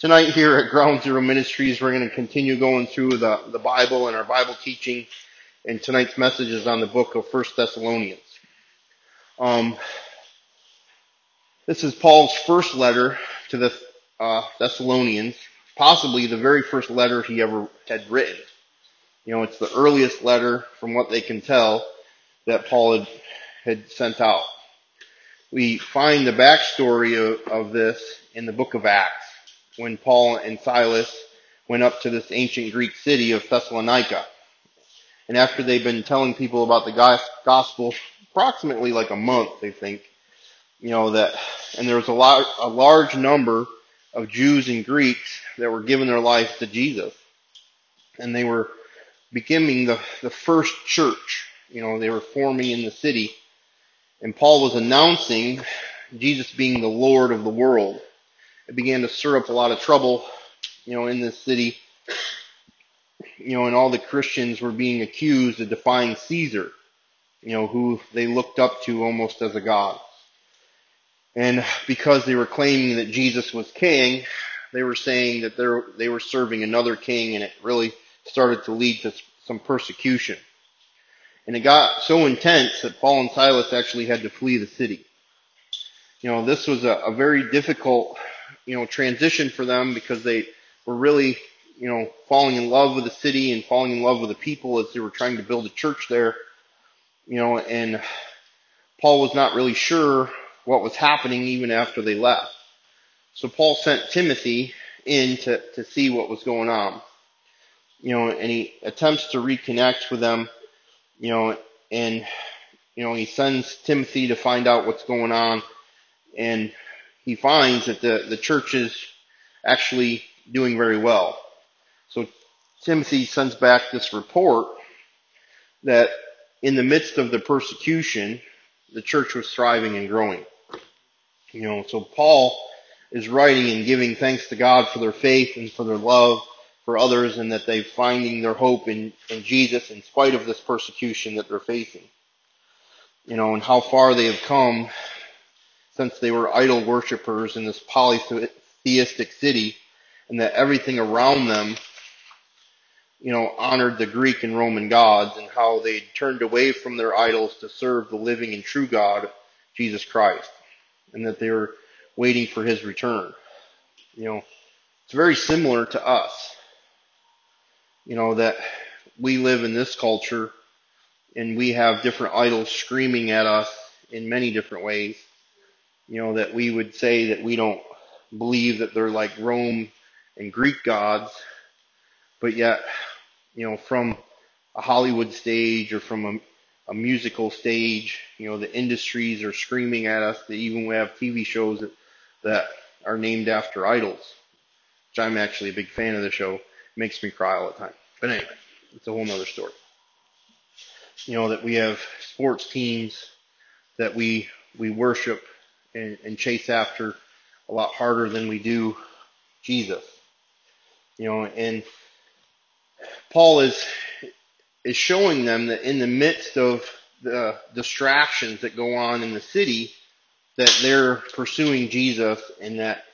Tonight here at Ground Zero Ministries, we're going to continue going through the, the Bible and our Bible teaching. And tonight's message is on the book of First Thessalonians. Um, this is Paul's first letter to the uh, Thessalonians, possibly the very first letter he ever had written. You know, it's the earliest letter, from what they can tell, that Paul had, had sent out. We find the backstory of, of this in the book of Acts when Paul and Silas went up to this ancient Greek city of Thessalonica. And after they've been telling people about the gospel approximately like a month, they think, you know, that, and there was a lot, a large number of Jews and Greeks that were giving their lives to Jesus. And they were beginning the, the first church. You know, they were forming in the city. And Paul was announcing Jesus being the Lord of the world it began to stir up a lot of trouble, you know, in this city. You know, and all the Christians were being accused of defying Caesar, you know, who they looked up to almost as a god. And because they were claiming that Jesus was king, they were saying that they were serving another king, and it really started to lead to some persecution. And it got so intense that Paul and Silas actually had to flee the city. You know, this was a, a very difficult you know, transition for them because they were really, you know, falling in love with the city and falling in love with the people as they were trying to build a church there, you know, and Paul was not really sure what was happening even after they left. So Paul sent Timothy in to, to see what was going on, you know, and he attempts to reconnect with them, you know, and, you know, he sends Timothy to find out what's going on and he finds that the, the church is actually doing very well. So Timothy sends back this report that in the midst of the persecution, the church was thriving and growing. You know, so Paul is writing and giving thanks to God for their faith and for their love for others and that they're finding their hope in, in Jesus in spite of this persecution that they're facing. You know, and how far they have come since they were idol worshippers in this polytheistic city and that everything around them, you know, honored the Greek and Roman gods and how they turned away from their idols to serve the living and true God, Jesus Christ, and that they were waiting for his return. You know, it's very similar to us. You know, that we live in this culture and we have different idols screaming at us in many different ways you know, that we would say that we don't believe that they're like Rome and Greek gods, but yet, you know, from a Hollywood stage or from a, a musical stage, you know, the industries are screaming at us that even we have TV shows that, that are named after idols, which I'm actually a big fan of the show. It makes me cry all the time. But anyway, it's a whole nother story. You know, that we have sports teams that we, we worship and, and chase after a lot harder than we do Jesus. You know, and Paul is is showing them that in the midst of the distractions that go on in the city, that they're pursuing Jesus and that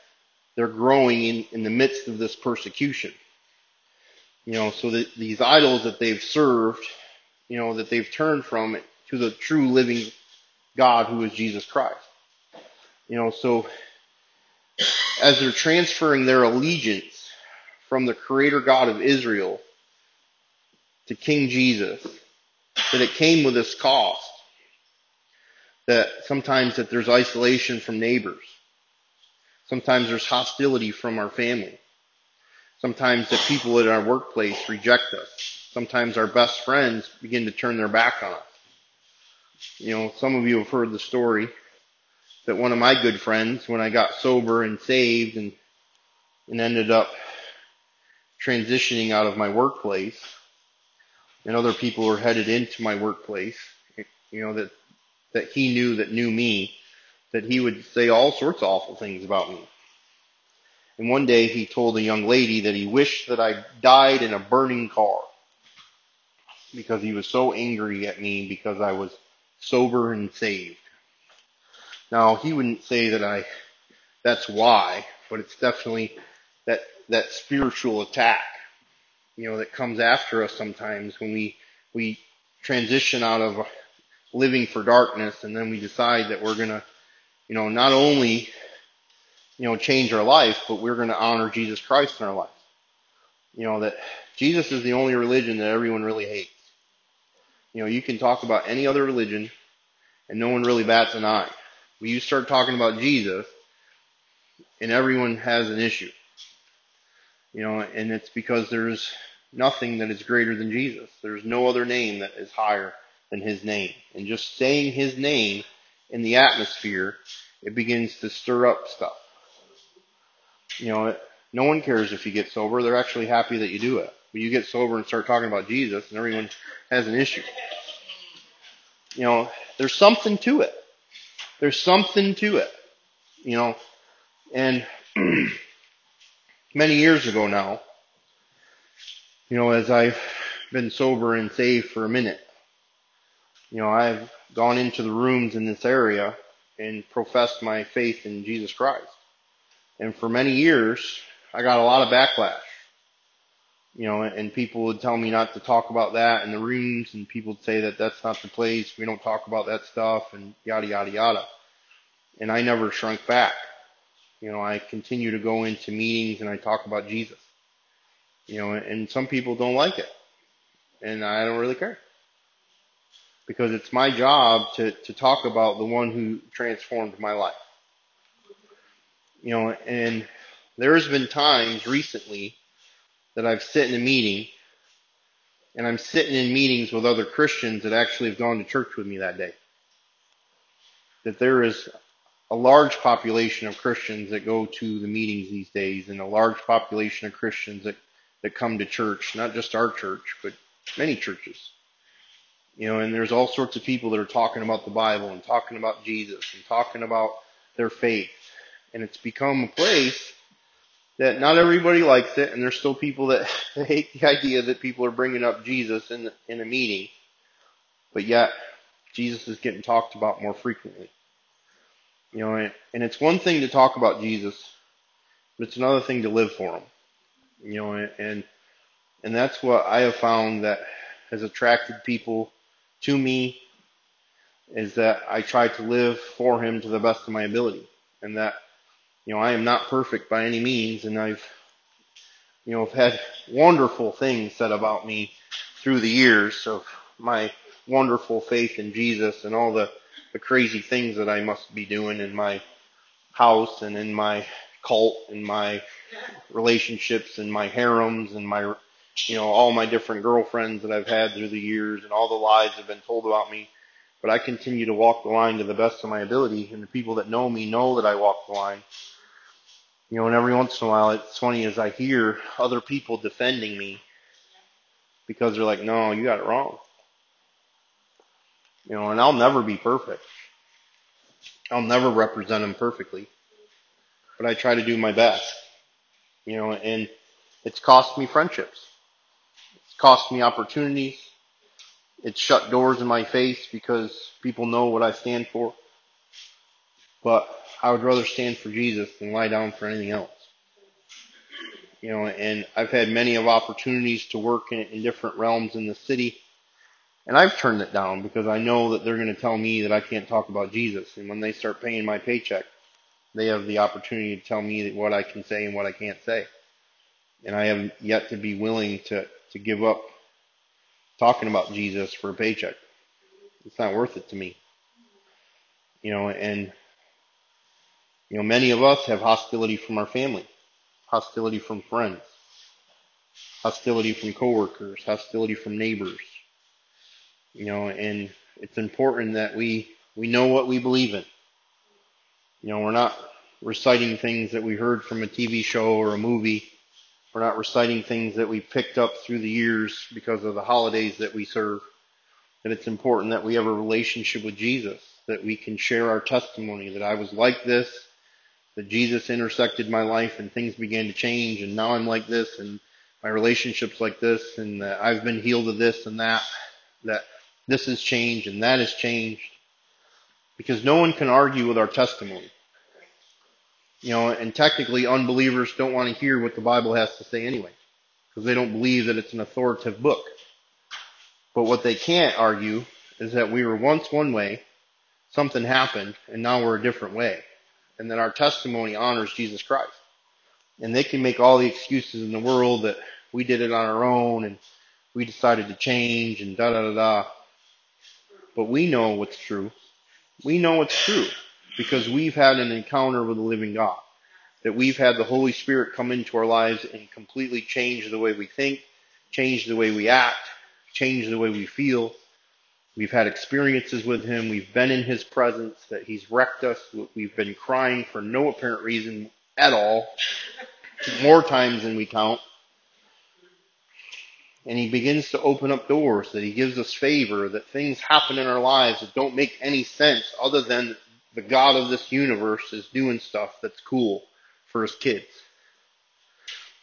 they're growing in, in the midst of this persecution. You know, so that these idols that they've served, you know, that they've turned from to the true living God who is Jesus Christ. You know, so as they're transferring their allegiance from the creator God of Israel to King Jesus, that it came with this cost. That sometimes that there's isolation from neighbors. Sometimes there's hostility from our family. Sometimes that people at our workplace reject us. Sometimes our best friends begin to turn their back on us. You know, some of you have heard the story that one of my good friends, when I got sober and saved and, and ended up transitioning out of my workplace, and other people were headed into my workplace, you know, that, that he knew that knew me, that he would say all sorts of awful things about me. And one day he told a young lady that he wished that I died in a burning car because he was so angry at me because I was sober and saved. Now, he wouldn't say that I, that's why, but it's definitely that, that spiritual attack, you know, that comes after us sometimes when we, we transition out of living for darkness and then we decide that we're gonna, you know, not only, you know, change our life, but we're gonna honor Jesus Christ in our life. You know, that Jesus is the only religion that everyone really hates. You know, you can talk about any other religion and no one really bats an eye. But you start talking about Jesus and everyone has an issue. You know, and it's because there's nothing that is greater than Jesus. There's no other name that is higher than his name. And just saying his name in the atmosphere, it begins to stir up stuff. You know, no one cares if you get sober. They're actually happy that you do it. But you get sober and start talking about Jesus and everyone has an issue. You know, there's something to it. There's something to it. You know, and many years ago now, you know, as I've been sober and saved for a minute, you know, I've gone into the rooms in this area and professed my faith in Jesus Christ. And for many years, I got a lot of backlash. You know, and people would tell me not to talk about that in the rooms, and people would say that that's not the place. We don't talk about that stuff, and yada yada yada. And I never shrunk back. You know, I continue to go into meetings and I talk about Jesus. You know, and some people don't like it. And I don't really care. Because it's my job to, to talk about the one who transformed my life. You know, and there's been times recently that I've sit in a meeting and I'm sitting in meetings with other Christians that actually have gone to church with me that day. That there is a large population of Christians that go to the meetings these days and a large population of Christians that, that come to church, not just our church, but many churches. You know, and there's all sorts of people that are talking about the Bible and talking about Jesus and talking about their faith. And it's become a place that not everybody likes it and there's still people that hate the idea that people are bringing up Jesus in, in a meeting. But yet, Jesus is getting talked about more frequently. You know, and it's one thing to talk about Jesus, but it's another thing to live for him. You know, and and that's what I have found that has attracted people to me is that I try to live for him to the best of my ability. And that, you know, I am not perfect by any means and I've, you know, I've had wonderful things said about me through the years of my wonderful faith in Jesus and all the the crazy things that I must be doing in my house and in my cult and my relationships and my harems and my, you know, all my different girlfriends that I've had through the years and all the lies that have been told about me. But I continue to walk the line to the best of my ability and the people that know me know that I walk the line. You know, and every once in a while it's funny as I hear other people defending me because they're like, no, you got it wrong. You know, and I'll never be perfect. I'll never represent them perfectly. But I try to do my best. You know, and it's cost me friendships. It's cost me opportunities. It's shut doors in my face because people know what I stand for. But I would rather stand for Jesus than lie down for anything else. You know, and I've had many of opportunities to work in, in different realms in the city and I've turned it down because I know that they're going to tell me that I can't talk about Jesus. And when they start paying my paycheck, they have the opportunity to tell me what I can say and what I can't say. And I have yet to be willing to, to give up talking about Jesus for a paycheck. It's not worth it to me. You know, and, you know, many of us have hostility from our family, hostility from friends, hostility from coworkers, hostility from neighbors you know, and it's important that we, we know what we believe in. You know, we're not reciting things that we heard from a TV show or a movie. We're not reciting things that we picked up through the years because of the holidays that we serve. That it's important that we have a relationship with Jesus, that we can share our testimony, that I was like this, that Jesus intersected my life and things began to change and now I'm like this and my relationship's like this and I've been healed of this and that, that this has changed and that has changed. Because no one can argue with our testimony. You know, and technically unbelievers don't want to hear what the Bible has to say anyway, because they don't believe that it's an authoritative book. But what they can't argue is that we were once one way, something happened, and now we're a different way. And that our testimony honors Jesus Christ. And they can make all the excuses in the world that we did it on our own and we decided to change and da da da da. But we know what's true. We know it's true because we've had an encounter with the living God. That we've had the Holy Spirit come into our lives and completely change the way we think, change the way we act, change the way we feel. We've had experiences with Him. We've been in His presence, that He's wrecked us. We've been crying for no apparent reason at all, more times than we count. And He begins to open up doors, that He gives us favor, that things happen in our lives that don't make any sense other than the God of this universe is doing stuff that's cool for His kids.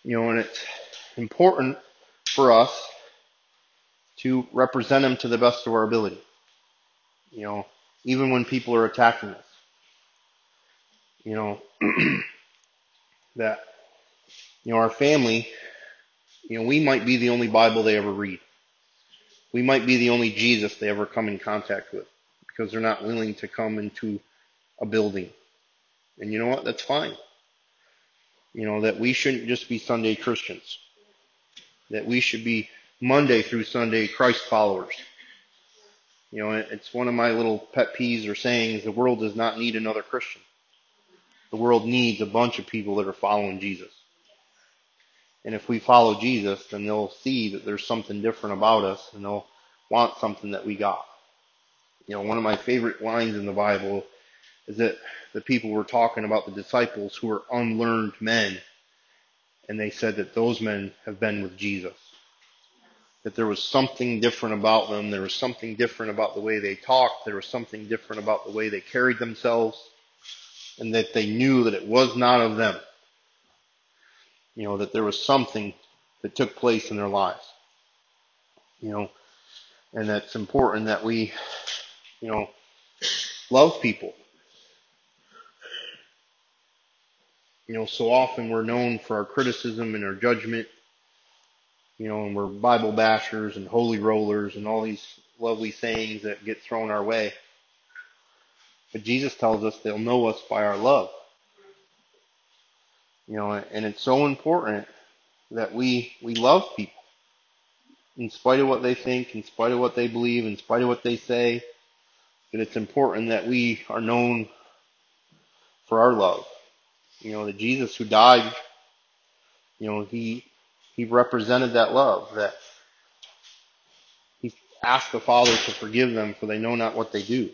You know, and it's important for us to represent Him to the best of our ability. You know, even when people are attacking us. You know, that, you know, our family, you know, we might be the only Bible they ever read. We might be the only Jesus they ever come in contact with because they're not willing to come into a building. And you know what? That's fine. You know, that we shouldn't just be Sunday Christians. That we should be Monday through Sunday Christ followers. You know, it's one of my little pet peeves or sayings, the world does not need another Christian. The world needs a bunch of people that are following Jesus. And if we follow Jesus, then they'll see that there's something different about us and they'll want something that we got. You know, one of my favorite lines in the Bible is that the people were talking about the disciples who were unlearned men. And they said that those men have been with Jesus that there was something different about them. There was something different about the way they talked. There was something different about the way they carried themselves and that they knew that it was not of them. You know, that there was something that took place in their lives. You know, and that's important that we, you know, love people. You know, so often we're known for our criticism and our judgment you know, and we're Bible bashers and holy rollers and all these lovely sayings that get thrown our way. But Jesus tells us they'll know us by our love. You know, and it's so important that we, we love people. In spite of what they think, in spite of what they believe, in spite of what they say, that it's important that we are known for our love. You know, that Jesus who died, you know, he, he represented that love, that he asked the Father to forgive them for they know not what they do.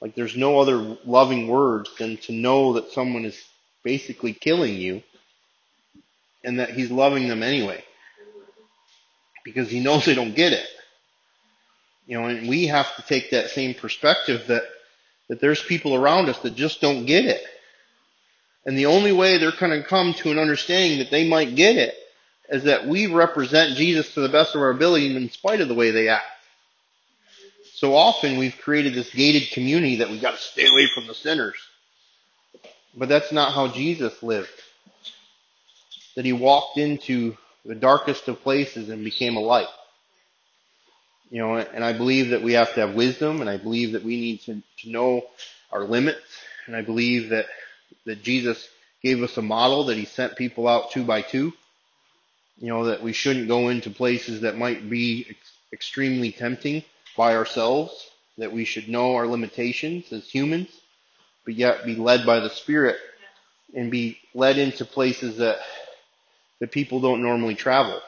Like there's no other loving words than to know that someone is basically killing you and that he's loving them anyway. Because he knows they don't get it. You know, and we have to take that same perspective that, that there's people around us that just don't get it. And the only way they're going to come to an understanding that they might get it is that we represent Jesus to the best of our ability in spite of the way they act. So often we've created this gated community that we've got to stay away from the sinners. But that's not how Jesus lived. That he walked into the darkest of places and became a light. You know, and I believe that we have to have wisdom and I believe that we need to, to know our limits and I believe that, that Jesus gave us a model that he sent people out two by two you know, that we shouldn't go into places that might be ex- extremely tempting by ourselves, that we should know our limitations as humans, but yet be led by the Spirit and be led into places that that people don't normally travel.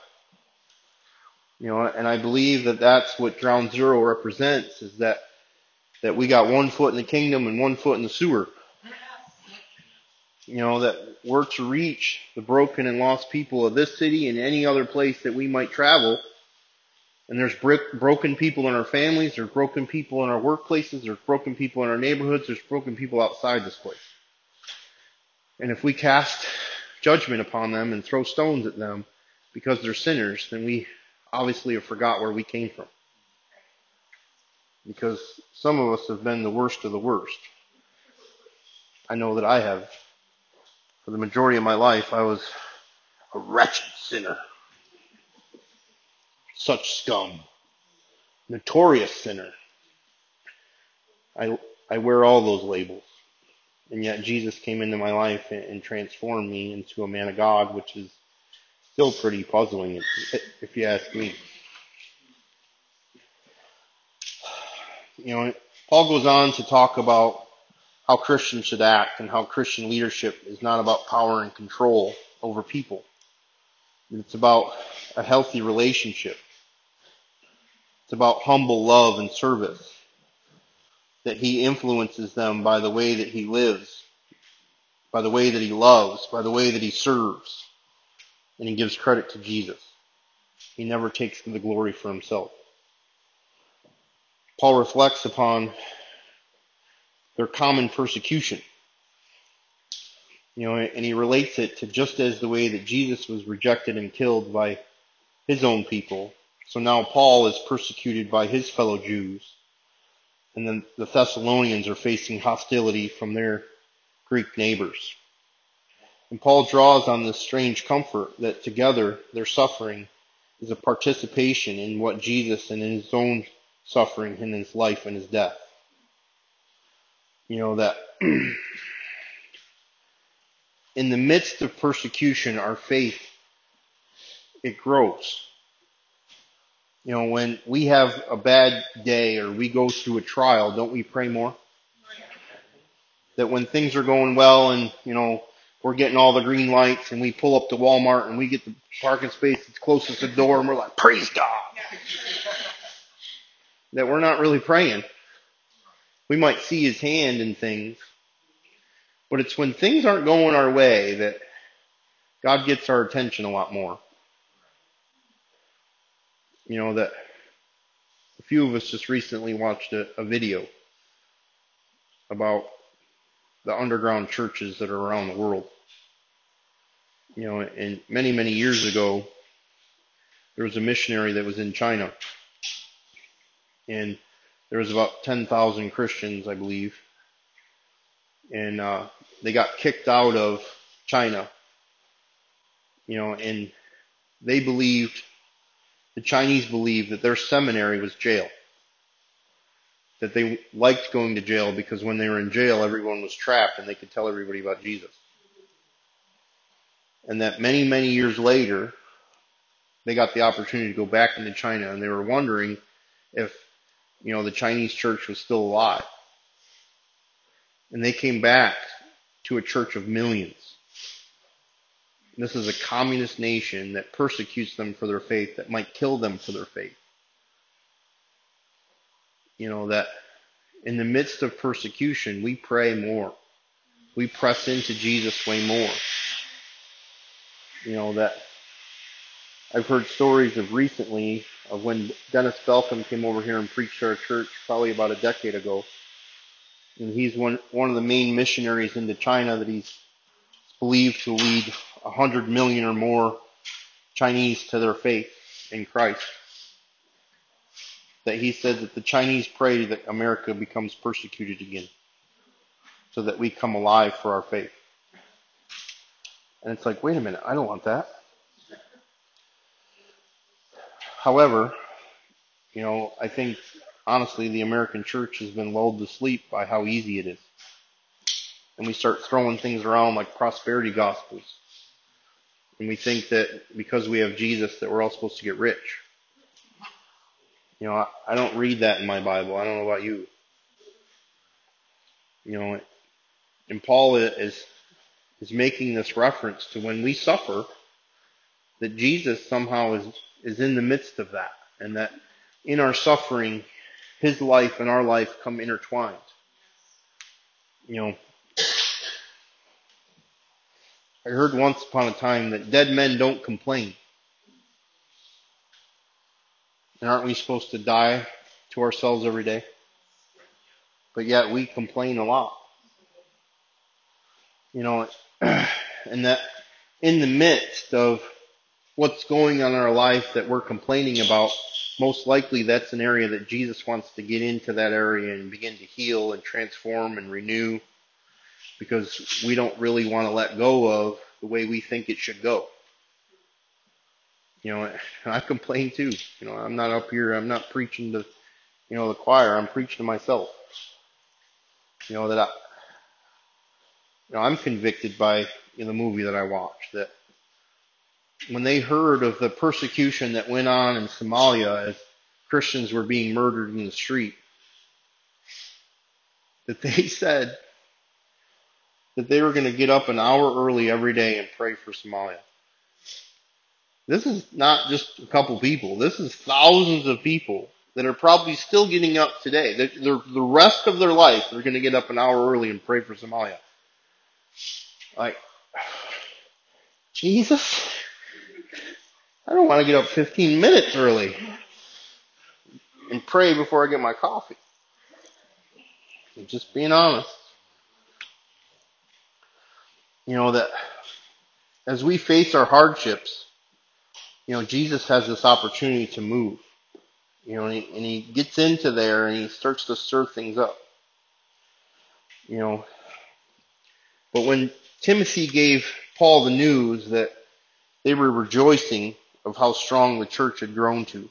You know, and I believe that that's what Ground Zero represents is that that we got one foot in the kingdom and one foot in the sewer you know, that we're to reach the broken and lost people of this city and any other place that we might travel. And there's broken people in our families, there's broken people in our workplaces, there's broken people in our neighborhoods, there's broken people outside this place. And if we cast judgment upon them and throw stones at them because they're sinners, then we obviously have forgot where we came from. Because some of us have been the worst of the worst. I know that I have For the majority of my life, I was a wretched sinner. Such scum. Notorious sinner. I, I wear all those labels. And yet Jesus came into my life and, and transformed me into a man of God, which is still pretty puzzling if you ask me. You know, Paul goes on to talk about how Christians should act and how Christian leadership is not about power and control over people. It's about a healthy relationship. It's about humble love and service. That he influences them by the way that he lives, by the way that he loves, by the way that he serves. And he gives credit to Jesus. He never takes the glory for himself. Paul reflects upon their common persecution. You know, and he relates it to just as the way that Jesus was rejected and killed by his own people. So now Paul is persecuted by his fellow Jews. And then the Thessalonians are facing hostility from their Greek neighbors. And Paul draws on this strange comfort that together their suffering is a participation in what Jesus and in his own suffering in his life and his death. You know, that in the midst of persecution, our faith, it grows. You know, when we have a bad day or we go through a trial, don't we pray more? That when things are going well and, you know, we're getting all the green lights and we pull up to Walmart and we get the parking space that's closest to the door and we're like, praise God. that we're not really praying. We might see his hand in things, but it's when things aren't going our way that God gets our attention a lot more. You know, that a few of us just recently watched a, a video about the underground churches that are around the world. You know, and many, many years ago, there was a missionary that was in China. And there was about 10,000 Christians, I believe. And, uh, they got kicked out of China. You know, and they believed, the Chinese believed that their seminary was jail. That they liked going to jail because when they were in jail, everyone was trapped and they could tell everybody about Jesus. And that many, many years later, they got the opportunity to go back into China and they were wondering if, you know, the Chinese church was still alive. And they came back to a church of millions. This is a communist nation that persecutes them for their faith, that might kill them for their faith. You know, that in the midst of persecution, we pray more. We press into Jesus way more. You know, that I've heard stories of recently of when Dennis Balcombe came over here and preached at our church probably about a decade ago. And he's one, one of the main missionaries into China that he's believed to lead a hundred million or more Chinese to their faith in Christ. That he said that the Chinese pray that America becomes persecuted again so that we come alive for our faith. And it's like, wait a minute, I don't want that. However, you know, I think honestly the American church has been lulled to sleep by how easy it is. And we start throwing things around like prosperity gospels. And we think that because we have Jesus that we're all supposed to get rich. You know, I, I don't read that in my Bible. I don't know about you. You know, and Paul is is making this reference to when we suffer, that Jesus somehow is is in the midst of that, and that in our suffering, His life and our life come intertwined. You know, I heard once upon a time that dead men don't complain. And aren't we supposed to die to ourselves every day? But yet we complain a lot. You know, and that in the midst of what's going on in our life that we're complaining about, most likely that's an area that Jesus wants to get into that area and begin to heal and transform and renew because we don't really want to let go of the way we think it should go. You know, I complain too. You know, I'm not up here, I'm not preaching to, you know, the choir, I'm preaching to myself. You know, that I, you know, I'm convicted by in the movie that I watched that when they heard of the persecution that went on in Somalia as Christians were being murdered in the street, that they said that they were going to get up an hour early every day and pray for Somalia. This is not just a couple people. This is thousands of people that are probably still getting up today. They're, the rest of their life, they're going to get up an hour early and pray for Somalia. Like, Jesus? I don't want to get up 15 minutes early and pray before I get my coffee. I'm just being honest. You know, that as we face our hardships, you know, Jesus has this opportunity to move. You know, and he, and he gets into there and he starts to stir things up. You know, but when Timothy gave Paul the news that they were rejoicing of how strong the church had grown to,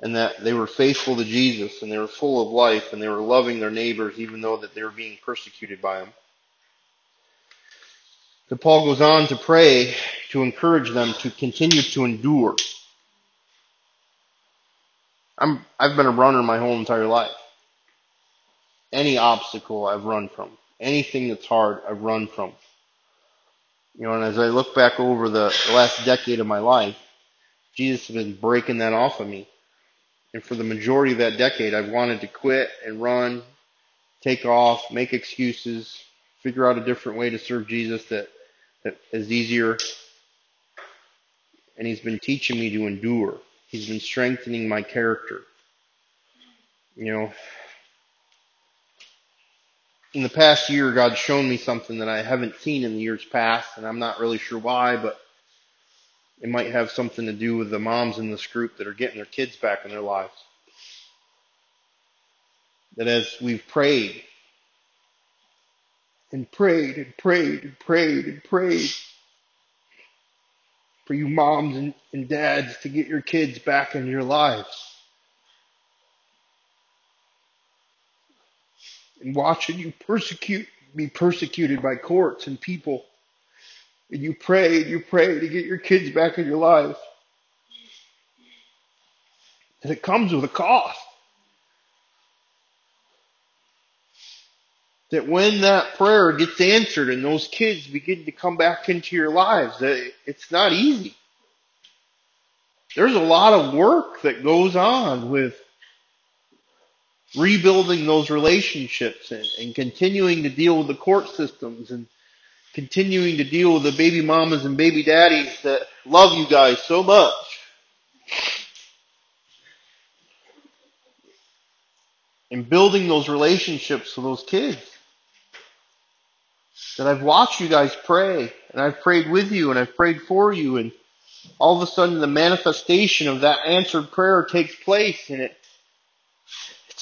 and that they were faithful to Jesus and they were full of life and they were loving their neighbors even though that they were being persecuted by them. That Paul goes on to pray to encourage them to continue to endure. I'm, I've been a runner my whole entire life. Any obstacle I've run from. Anything that's hard I've run from. You know, and as I look back over the, last decade of my life, Jesus has been breaking that off of me. And for the majority of that decade, I've wanted to quit and run, take off, make excuses, figure out a different way to serve Jesus that, that is easier. And he's been teaching me to endure. He's been strengthening my character. You know, in the past year, God's shown me something that I haven't seen in the years past, and I'm not really sure why, but it might have something to do with the moms in this group that are getting their kids back in their lives. That as we've prayed and prayed and prayed and prayed and prayed for you moms and, and dads to get your kids back in your lives. And watching you persecute, be persecuted by courts and people and you pray and you pray to get your kids back in your life. And it comes with a cost. That when that prayer gets answered and those kids begin to come back into your lives, it's not easy. There's a lot of work that goes on with rebuilding those relationships and, and continuing to deal with the court systems and continuing to deal with the baby mamas and baby daddies that love you guys so much. And building those relationships with those kids. That I've watched you guys pray, and I've prayed with you, and I've prayed for you, and all of a sudden the manifestation of that answered prayer takes place, and it,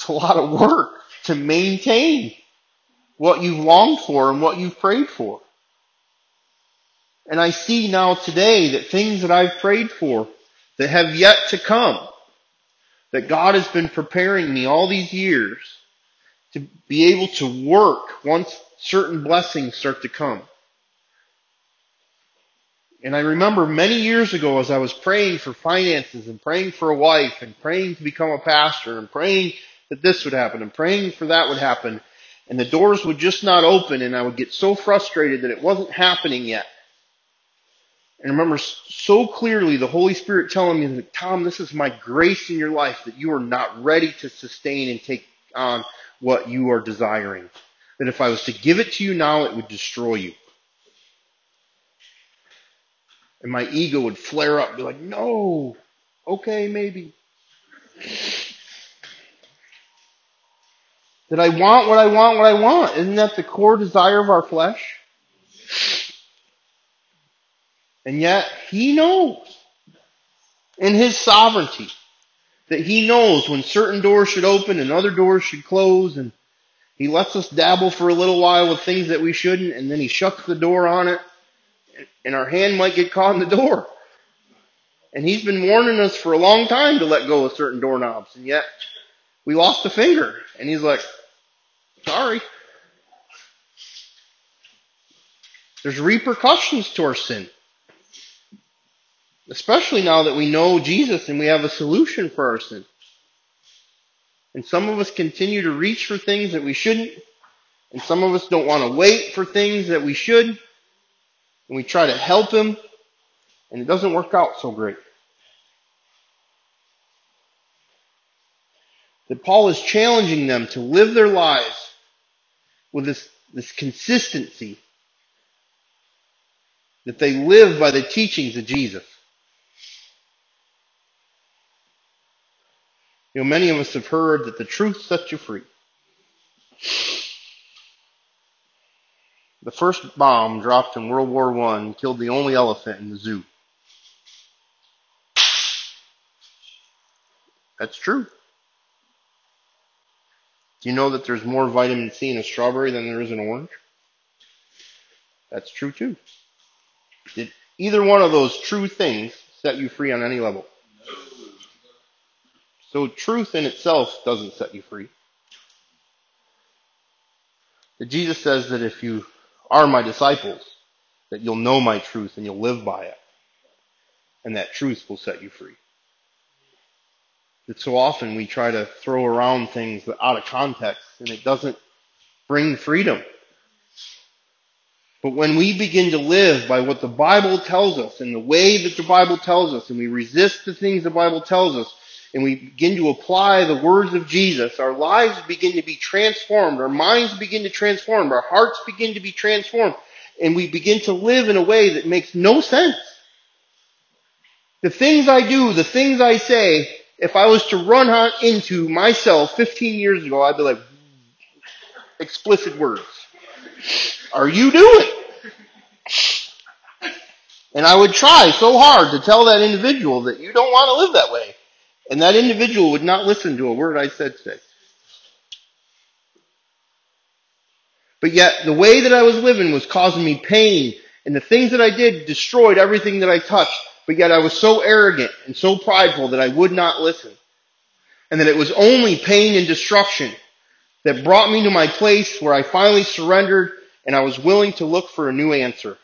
it's a lot of work to maintain what you've longed for and what you've prayed for. And I see now today that things that I've prayed for that have yet to come, that God has been preparing me all these years to be able to work once certain blessings start to come. And I remember many years ago as I was praying for finances and praying for a wife and praying to become a pastor and praying that this would happen and praying for that would happen and the doors would just not open and I would get so frustrated that it wasn't happening yet. And remember so clearly the Holy Spirit telling me Tom, this is my grace in your life that you are not ready to sustain and take on what you are desiring. That if I was to give it to you now, it would destroy you. And my ego would flare up be like, no, okay, maybe. That I want what I want, what I want. Isn't that the core desire of our flesh? And yet, He knows in His sovereignty that He knows when certain doors should open and other doors should close and He lets us dabble for a little while with things that we shouldn't, and then he shuts the door on it, and our hand might get caught in the door. And he's been warning us for a long time to let go of certain doorknobs, and yet we lost a finger. And he's like, sorry. There's repercussions to our sin. Especially now that we know Jesus and we have a solution for our sin. And some of us continue to reach for things that we shouldn't. And some of us don't want to wait for things that we should. And we try to help him. And it doesn't work out so great. That Paul is challenging them to live their lives with this, this consistency. That they live by the teachings of Jesus. You know, many of us have heard that the truth sets you free. The first bomb dropped in World War I killed the only elephant in the zoo. That's true. Do you know that there's more vitamin C in a strawberry than there is in an orange? That's true too. Did either one of those true things set you free on any level? So truth in itself doesn't set you free. But Jesus says that if you are my disciples, that you'll know my truth and you'll live by it. And that truth will set you free. That so often we try to throw around things out of context and it doesn't bring freedom. But when we begin to live by what the Bible tells us and the way that the Bible tells us and we resist the things the Bible tells us, and we begin to apply the words of Jesus, our lives begin to be transformed, our minds begin to transform, our hearts begin to be transformed, and we begin to live in a way that makes no sense. The things I do, the things I say, if I was to run into myself 15 years ago, I'd be like, explicit words. Are you doing? And I would try so hard to tell that individual that you don't want to live that way. And that individual would not listen to a word I said today. But yet, the way that I was living was causing me pain, and the things that I did destroyed everything that I touched. But yet I was so arrogant and so prideful that I would not listen. And that it was only pain and destruction that brought me to my place where I finally surrendered and I was willing to look for a new answer.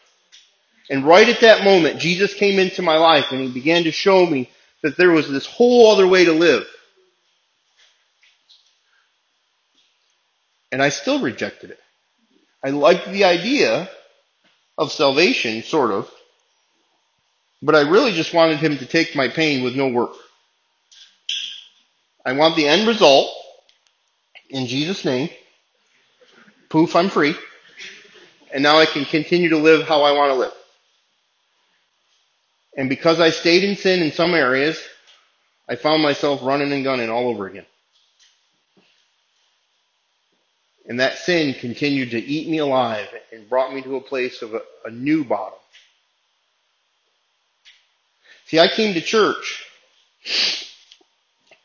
And right at that moment, Jesus came into my life and he began to show me that there was this whole other way to live. And I still rejected it. I liked the idea of salvation, sort of, but I really just wanted him to take my pain with no work. I want the end result in Jesus' name. Poof, I'm free. And now I can continue to live how I want to live. And because I stayed in sin in some areas, I found myself running and gunning all over again. And that sin continued to eat me alive and brought me to a place of a, a new bottom. See, I came to church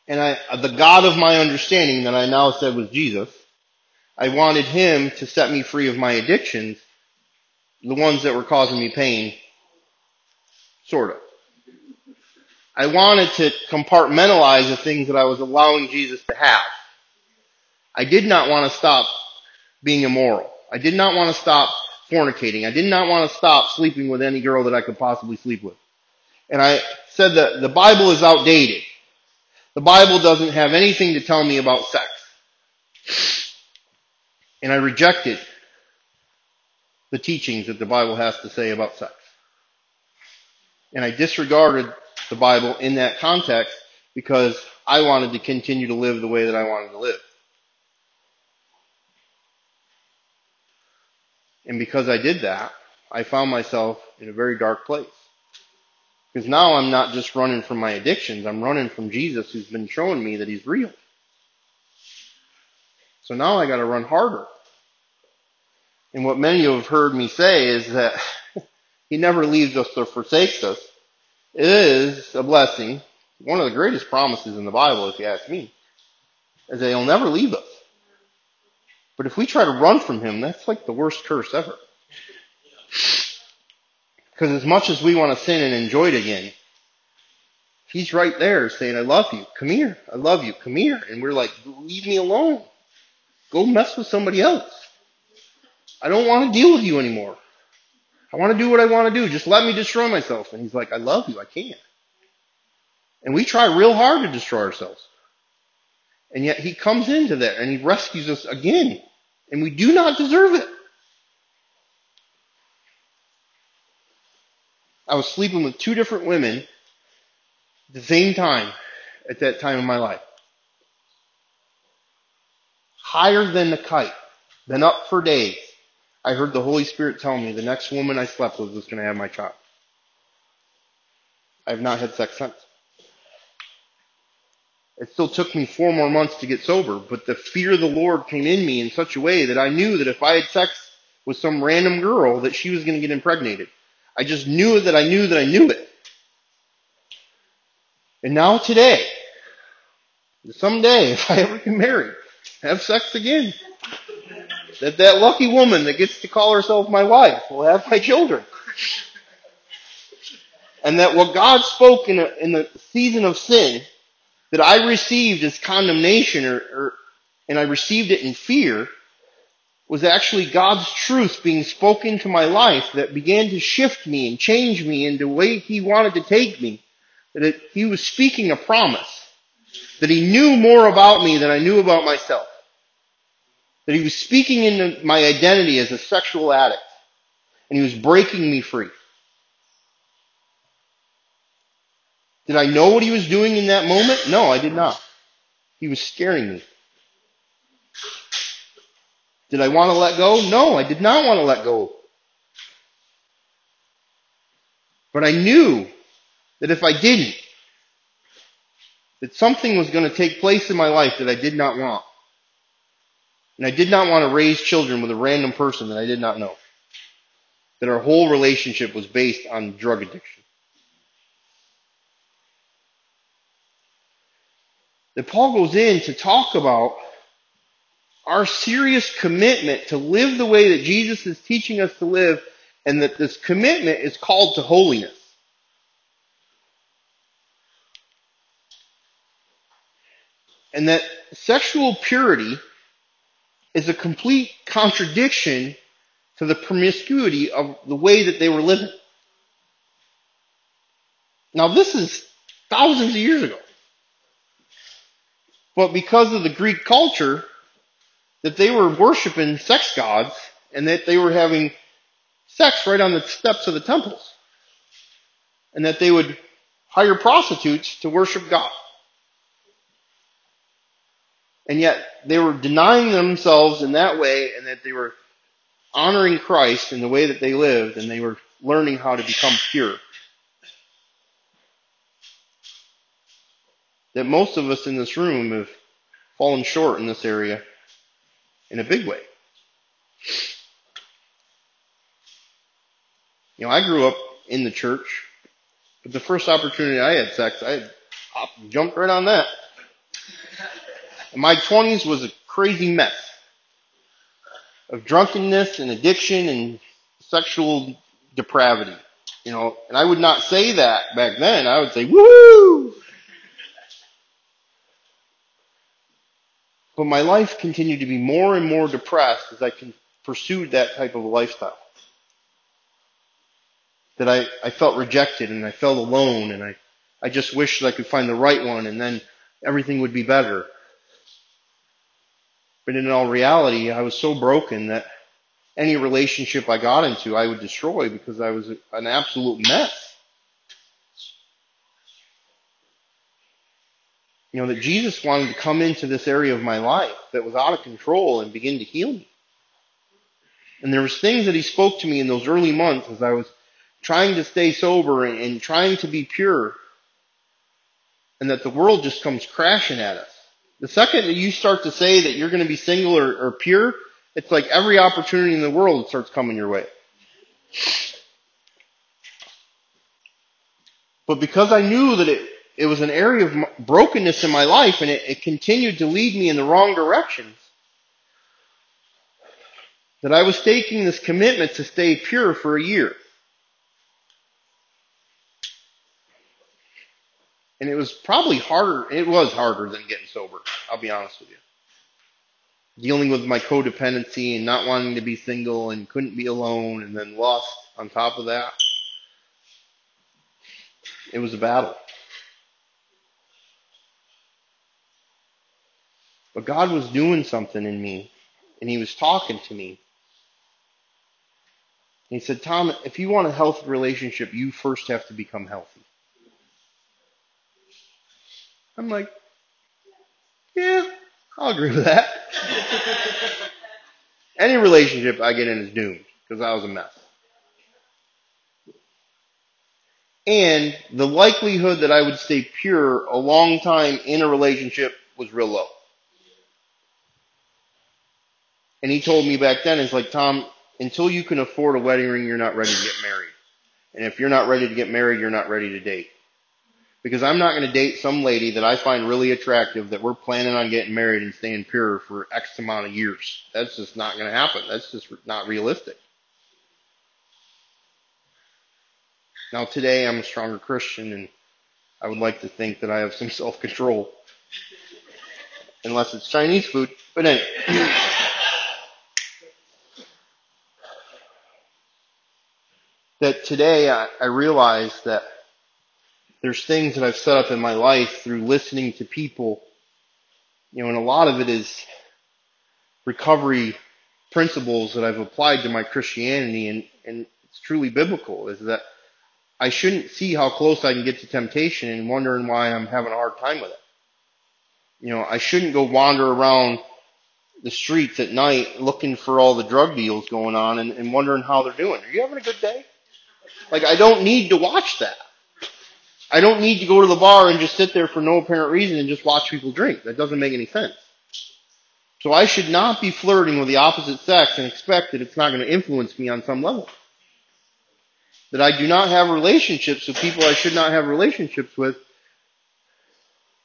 and I, the God of my understanding that I now said was Jesus, I wanted him to set me free of my addictions, the ones that were causing me pain Sort of. I wanted to compartmentalize the things that I was allowing Jesus to have. I did not want to stop being immoral. I did not want to stop fornicating. I did not want to stop sleeping with any girl that I could possibly sleep with. And I said that the Bible is outdated. The Bible doesn't have anything to tell me about sex. And I rejected the teachings that the Bible has to say about sex. And I disregarded the Bible in that context because I wanted to continue to live the way that I wanted to live. And because I did that, I found myself in a very dark place. Because now I'm not just running from my addictions, I'm running from Jesus who's been showing me that he's real. So now I gotta run harder. And what many of you have heard me say is that He never leaves us or forsakes us. It is a blessing. One of the greatest promises in the Bible, if you ask me, is that He'll never leave us. But if we try to run from him, that's like the worst curse ever. Because as much as we want to sin and enjoy it again, he's right there saying, I love you. Come here. I love you. Come here. And we're like, leave me alone. Go mess with somebody else. I don't want to deal with you anymore. I want to do what I want to do. Just let me destroy myself. And he's like, I love you. I can't. And we try real hard to destroy ourselves. And yet he comes into that and he rescues us again. And we do not deserve it. I was sleeping with two different women at the same time at that time in my life. Higher than the kite. Been up for days. I heard the Holy Spirit tell me the next woman I slept with was going to have my child. I have not had sex since. It still took me four more months to get sober, but the fear of the Lord came in me in such a way that I knew that if I had sex with some random girl, that she was going to get impregnated. I just knew that I knew that I knew it. And now today, someday, if I ever get married, have sex again, that that lucky woman that gets to call herself my wife will have my children. And that what God spoke in, a, in the season of sin that I received as condemnation or, or, and I received it in fear was actually God's truth being spoken to my life that began to shift me and change me in the way He wanted to take me. That He was speaking a promise. That He knew more about me than I knew about myself. That He was speaking into my identity as a sexual addict. And He was breaking me free. Did I know what he was doing in that moment? No, I did not. He was scaring me. Did I want to let go? No, I did not want to let go. But I knew that if I didn't, that something was going to take place in my life that I did not want. And I did not want to raise children with a random person that I did not know. That our whole relationship was based on drug addiction. that Paul goes in to talk about our serious commitment to live the way that Jesus is teaching us to live, and that this commitment is called to holiness. And that sexual purity is a complete contradiction to the promiscuity of the way that they were living. Now, this is thousands of years ago. But because of the Greek culture, that they were worshiping sex gods and that they were having sex right on the steps of the temples. And that they would hire prostitutes to worship God. And yet they were denying themselves in that way and that they were honoring Christ in the way that they lived and they were learning how to become pure. that most of us in this room have fallen short in this area in a big way. You know, I grew up in the church, but the first opportunity I had sex, I jumped right on that. My 20s was a crazy mess of drunkenness and addiction and sexual depravity. You know, and I would not say that back then. I would say, woo! But my life continued to be more and more depressed as I pursued that type of lifestyle. That I, I felt rejected and I felt alone and I, I just wished that I could find the right one and then everything would be better. But in all reality, I was so broken that any relationship I got into, I would destroy because I was an absolute mess. You know, that Jesus wanted to come into this area of my life that was out of control and begin to heal me. And there was things that he spoke to me in those early months as I was trying to stay sober and, and trying to be pure. And that the world just comes crashing at us. The second that you start to say that you're going to be single or, or pure, it's like every opportunity in the world starts coming your way. But because I knew that it, it was an area of brokenness in my life and it, it continued to lead me in the wrong directions. that I was taking this commitment to stay pure for a year. And it was probably harder, it was harder than getting sober, I'll be honest with you. Dealing with my codependency and not wanting to be single and couldn't be alone and then lost on top of that. It was a battle. But God was doing something in me and he was talking to me. he said, Tom, if you want a healthy relationship, you first have to become healthy. I'm like, yeah, I'll agree with that. Any relationship I get in is doomed because I was a mess. And the likelihood that I would stay pure a long time in a relationship was real low. And he told me back then, it's like, Tom, until you can afford a wedding ring, you're not ready to get married. And if you're not ready to get married, you're not ready to date. Because I'm not going to date some lady that I find really attractive that we're planning on getting married and staying pure for X amount of years. That's just not going to happen. That's just not realistic. Now today I'm a stronger Christian and I would like to think that I have some self-control. Unless it's Chinese food. But anyway. that today I, I realize that there's things that I've set up in my life through listening to people, you know, and a lot of it is recovery principles that I've applied to my Christianity and, and it's truly biblical is that I shouldn't see how close I can get to temptation and wondering why I'm having a hard time with it. You know, I shouldn't go wander around the streets at night looking for all the drug deals going on and, and wondering how they're doing. Are you having a good day? Like I don't need to watch that. I don't need to go to the bar and just sit there for no apparent reason and just watch people drink. That doesn't make any sense. So I should not be flirting with the opposite sex and expect that it's not going to influence me on some level. That I do not have relationships with people I should not have relationships with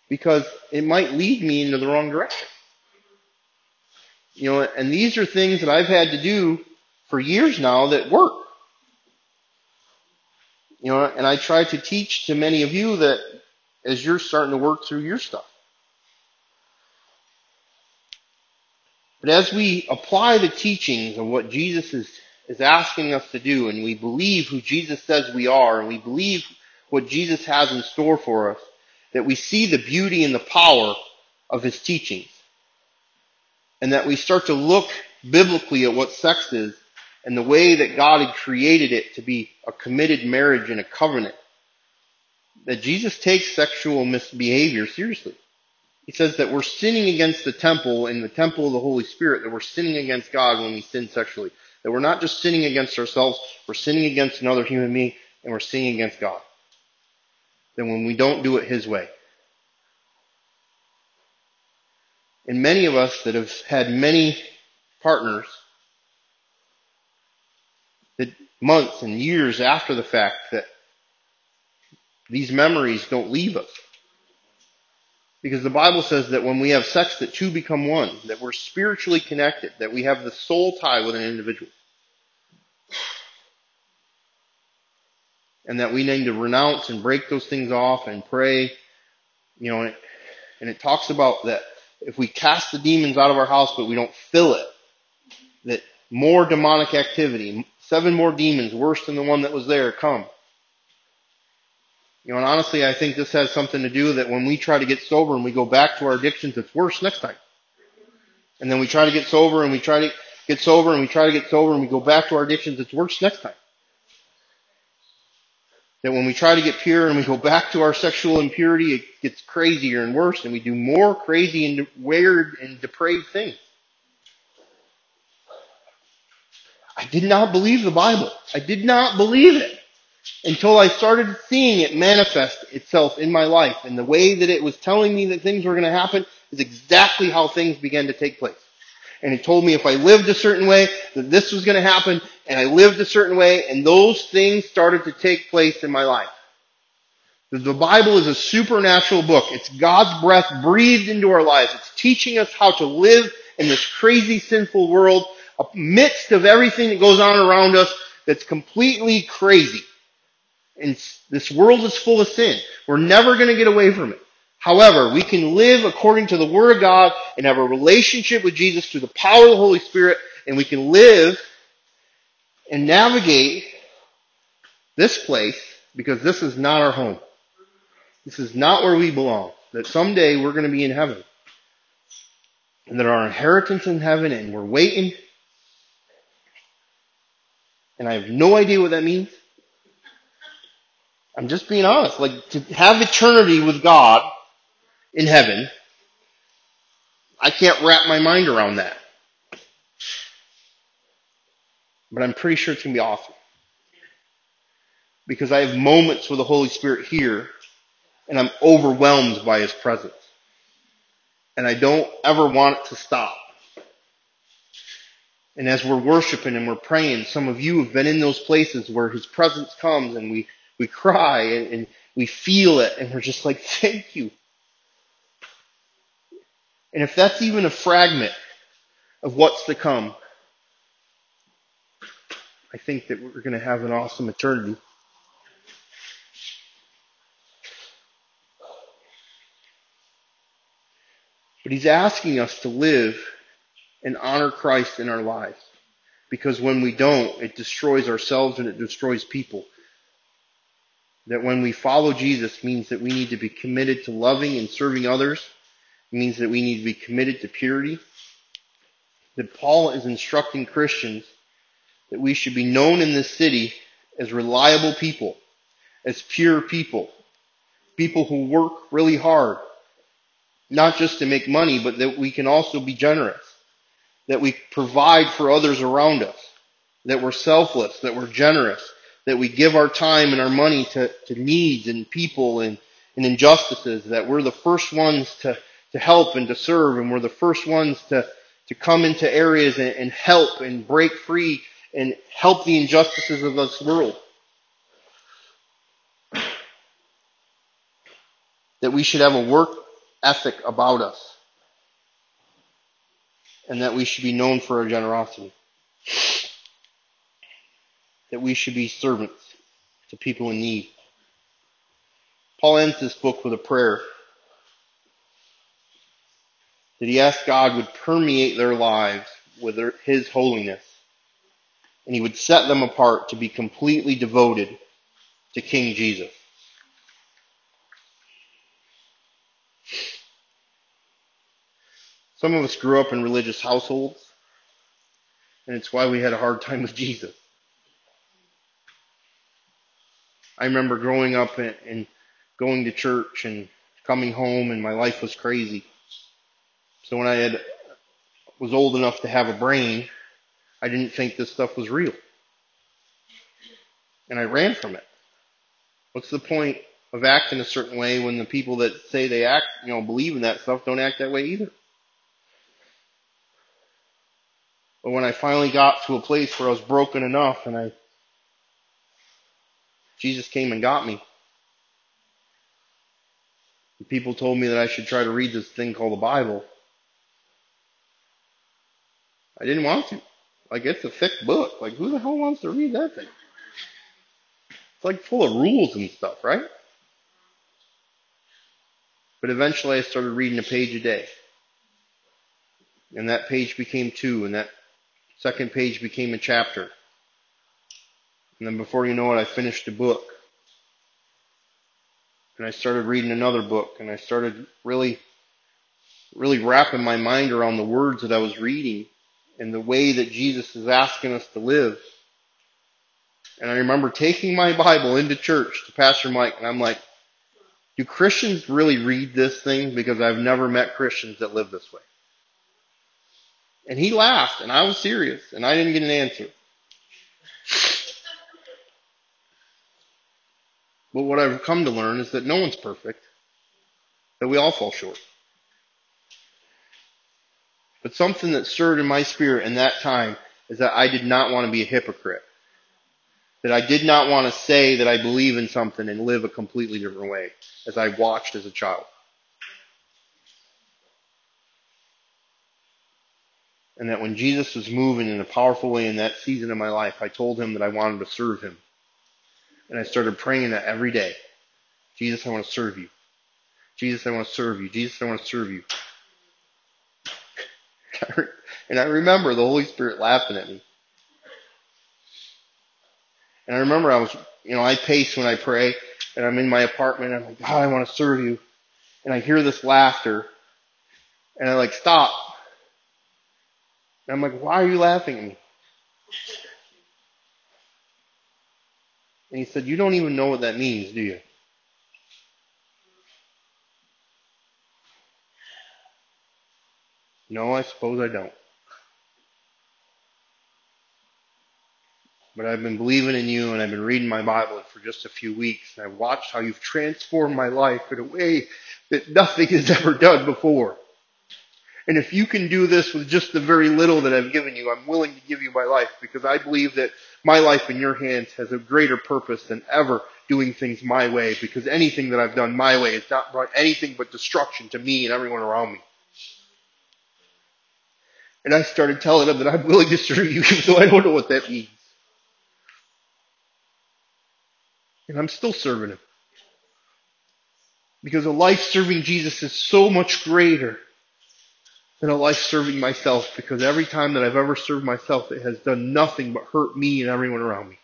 because it might lead me into the wrong direction. You know, and these are things that I've had to do for years now that work. You know, and I try to teach to many of you that as you're starting to work through your stuff. But as we apply the teachings of what Jesus is, is asking us to do, and we believe who Jesus says we are, and we believe what Jesus has in store for us, that we see the beauty and the power of his teachings. And that we start to look biblically at what sex is and the way that God had created it to be a committed marriage and a covenant, that Jesus takes sexual misbehavior seriously. He says that we're sinning against the temple and the temple of the Holy Spirit, that we're sinning against God when we sin sexually. That we're not just sinning against ourselves, we're sinning against another human being, and we're sinning against God. Then when we don't do it His way. And many of us that have had many partners that months and years after the fact that these memories don't leave us. Because the Bible says that when we have sex, that two become one, that we're spiritually connected, that we have the soul tie with an individual. And that we need to renounce and break those things off and pray, you know, and it, and it talks about that if we cast the demons out of our house but we don't fill it, that more demonic activity, seven more demons worse than the one that was there come. You know, and honestly, I think this has something to do with that when we try to get sober and we go back to our addictions, it's worse next time. And then we try to get sober and we try to get sober and we try to get sober and we go back to our addictions, it's worse next time. That when we try to get pure and we go back to our sexual impurity, it gets crazier and worse and we do more crazy and weird and depraved things. I did not believe the Bible. I did not believe it until I started seeing it manifest itself in my life. And the way that it was telling me that things were going to happen is exactly how things began to take place. And it told me if I lived a certain way, that this was going to happen, and I lived a certain way, and those things started to take place in my life. The Bible is a supernatural book. It's God's breath breathed into our lives. It's teaching us how to live in this crazy sinful world amidst of everything that goes on around us that's completely crazy. And this world is full of sin. We're never going to get away from it. However, we can live according to the Word of God and have a relationship with Jesus through the power of the Holy Spirit, and we can live and navigate this place because this is not our home. This is not where we belong. That someday we're going to be in heaven. And that our inheritance in heaven and we're waiting. And I have no idea what that means. I'm just being honest. Like to have eternity with God in heaven, I can't wrap my mind around that. But I'm pretty sure it's going to be awesome. Because I have moments with the Holy Spirit here and I'm overwhelmed by His presence. And I don't ever want it to stop. And as we're worshiping and we're praying, some of you have been in those places where His presence comes and we, we cry and, and we feel it and we're just like, thank you. And if that's even a fragment of what's to come, I think that we're going to have an awesome eternity. But he's asking us to live and honor Christ in our lives. Because when we don't, it destroys ourselves and it destroys people. That when we follow Jesus means that we need to be committed to loving and serving others. It means that we need to be committed to purity. That Paul is instructing Christians that we should be known in this city as reliable people, as pure people, people who work really hard, not just to make money, but that we can also be generous, that we provide for others around us, that we're selfless, that we're generous, that we give our time and our money to, to needs and people and, and injustices, that we're the first ones to, to help and to serve, and we're the first ones to, to come into areas and, and help and break free and help the injustices of this world. That we should have a work ethic about us. And that we should be known for our generosity. That we should be servants to people in need. Paul ends this book with a prayer that he asked God would permeate their lives with his holiness. And he would set them apart to be completely devoted to King Jesus. Some of us grew up in religious households, and it's why we had a hard time with Jesus. I remember growing up and, going to church and coming home, and my life was crazy. So when I had was old enough to have a brain, I didn't think this stuff was real, and I ran from it. What's the point of acting a certain way when the people that say they act, you know, believe in that stuff don't act that way either? But when I finally got to a place where I was broken enough and I, Jesus came and got me. People told me that I should try to read this thing called the Bible. I didn't want to. Like it's a thick book. Like who the hell wants to read that thing? It's like full of rules and stuff, right? But eventually I started reading a page a day. And that page became two, and that Second page became a chapter. And then before you know it, I finished a book. And I started reading another book and I started really, really wrapping my mind around the words that I was reading and the way that Jesus is asking us to live. And I remember taking my Bible into church to Pastor Mike and I'm like, do Christians really read this thing? Because I've never met Christians that live this way. And he laughed, and I was serious, and I didn't get an answer. But what I've come to learn is that no one's perfect, that we all fall short. But something that stirred in my spirit in that time is that I did not want to be a hypocrite. That I did not want to say that I believe in something and live a completely different way as I watched as a child. And that when Jesus was moving in a powerful way in that season of my life, I told him that I wanted to serve him. And I started praying that every day. Jesus, I want to serve you. Jesus, I want to serve you. Jesus, I want to serve you. and I remember the Holy Spirit laughing at me. And I remember I was, you know, I pace when I pray and I'm in my apartment. I'm like, God, I want to serve you. And I hear this laughter and I like stop. And I'm like, why are you laughing at me? And he said, you don't even know what that means, do you? No, I suppose I don't. But I've been believing in you and I've been reading my Bible for just a few weeks and I've watched how you've transformed my life in a way that nothing has ever done before. And if you can do this with just the very little that I've given you, I'm willing to give you my life because I believe that my life in your hands has a greater purpose than ever doing things my way because anything that I've done my way has not brought anything but destruction to me and everyone around me. And I started telling him that I'm willing to serve you even though I don't know what that means. And I'm still serving him. Because a life serving Jesus is so much greater than a life serving myself because every time that I've ever served myself, it has done nothing but hurt me and everyone around me.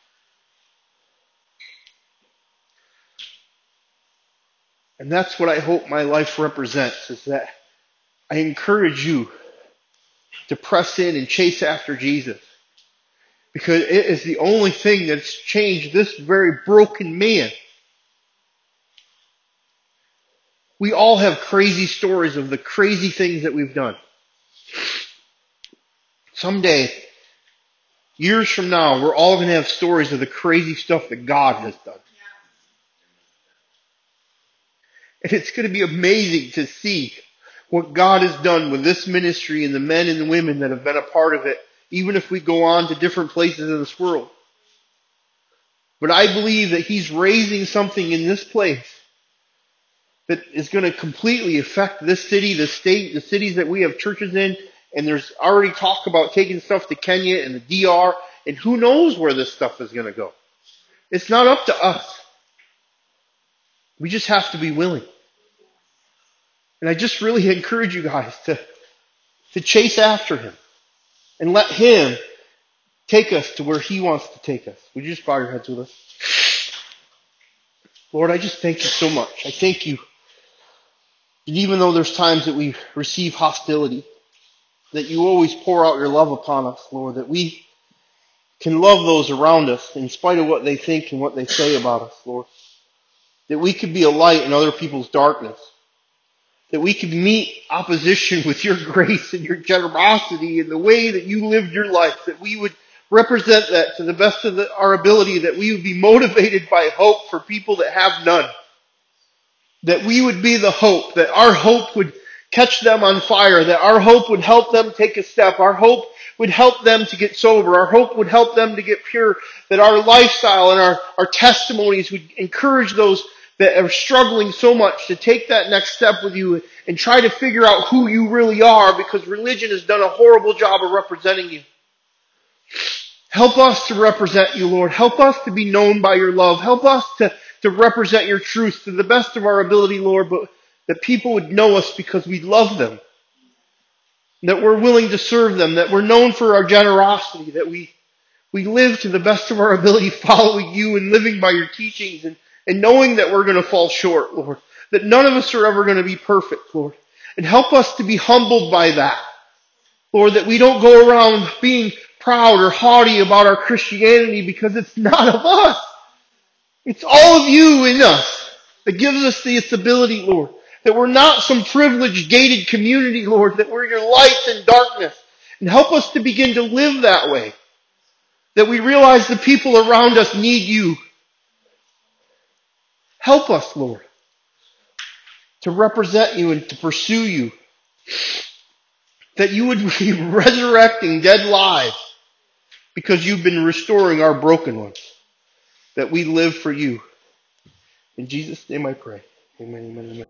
And that's what I hope my life represents is that I encourage you to press in and chase after Jesus. Because it is the only thing that's changed this very broken man. We all have crazy stories of the crazy things that we've done. Someday, years from now, we're all going to have stories of the crazy stuff that God has done. And it's going to be amazing to see what God has done with this ministry and the men and the women that have been a part of it even if we go on to different places in this world. But I believe that He's raising something in this place that is going to completely affect this city, the state, the cities that we have churches in, and there's already talk about taking stuff to Kenya and the DR, and who knows where this stuff is going to go. It's not up to us. We just have to be willing. And I just really encourage you guys to, to chase after him and let Him take us to where He wants to take us. Would you just bow your heads with us? Lord, I just thank you so much. I thank you that even though there's times that we receive hostility, that you always pour out your love upon us, Lord, that we can love those around us in spite of what they think and what they say about us, Lord. That we could be a light in other people's darkness that we could meet opposition with your grace and your generosity and the way that you lived your life, that we would represent that to the best of the, our ability, that we would be motivated by hope for people that have none. That we would be the hope, that our hope would catch them on fire, that our hope would help them take a step, our hope would help them to get sober, our hope would help them to get pure, that our lifestyle and our, our testimonies would encourage those that are struggling so much to take that next step with you and try to figure out who you really are because religion has done a horrible job of representing you. Help us to represent you, Lord. Help us to be known by your love. Help us to, to represent your truth to the best of our ability, Lord, but that people would know us because we love them. That we're willing to serve them. That we're known for our generosity. That we, we live to the best of our ability following you and living by your teachings and and knowing that we're going to fall short, Lord. That none of us are ever going to be perfect, Lord. And help us to be humbled by that. Lord, that we don't go around being proud or haughty about our Christianity because it's not of us. It's all of you in us that gives us this ability, Lord. That we're not some privileged gated community, Lord, that we're your light in darkness. And help us to begin to live that way. That we realize the people around us need you. Help us, Lord, to represent you and to pursue you. That you would be resurrecting dead lives because you've been restoring our broken ones. That we live for you. In Jesus' name I pray. Amen, amen, amen.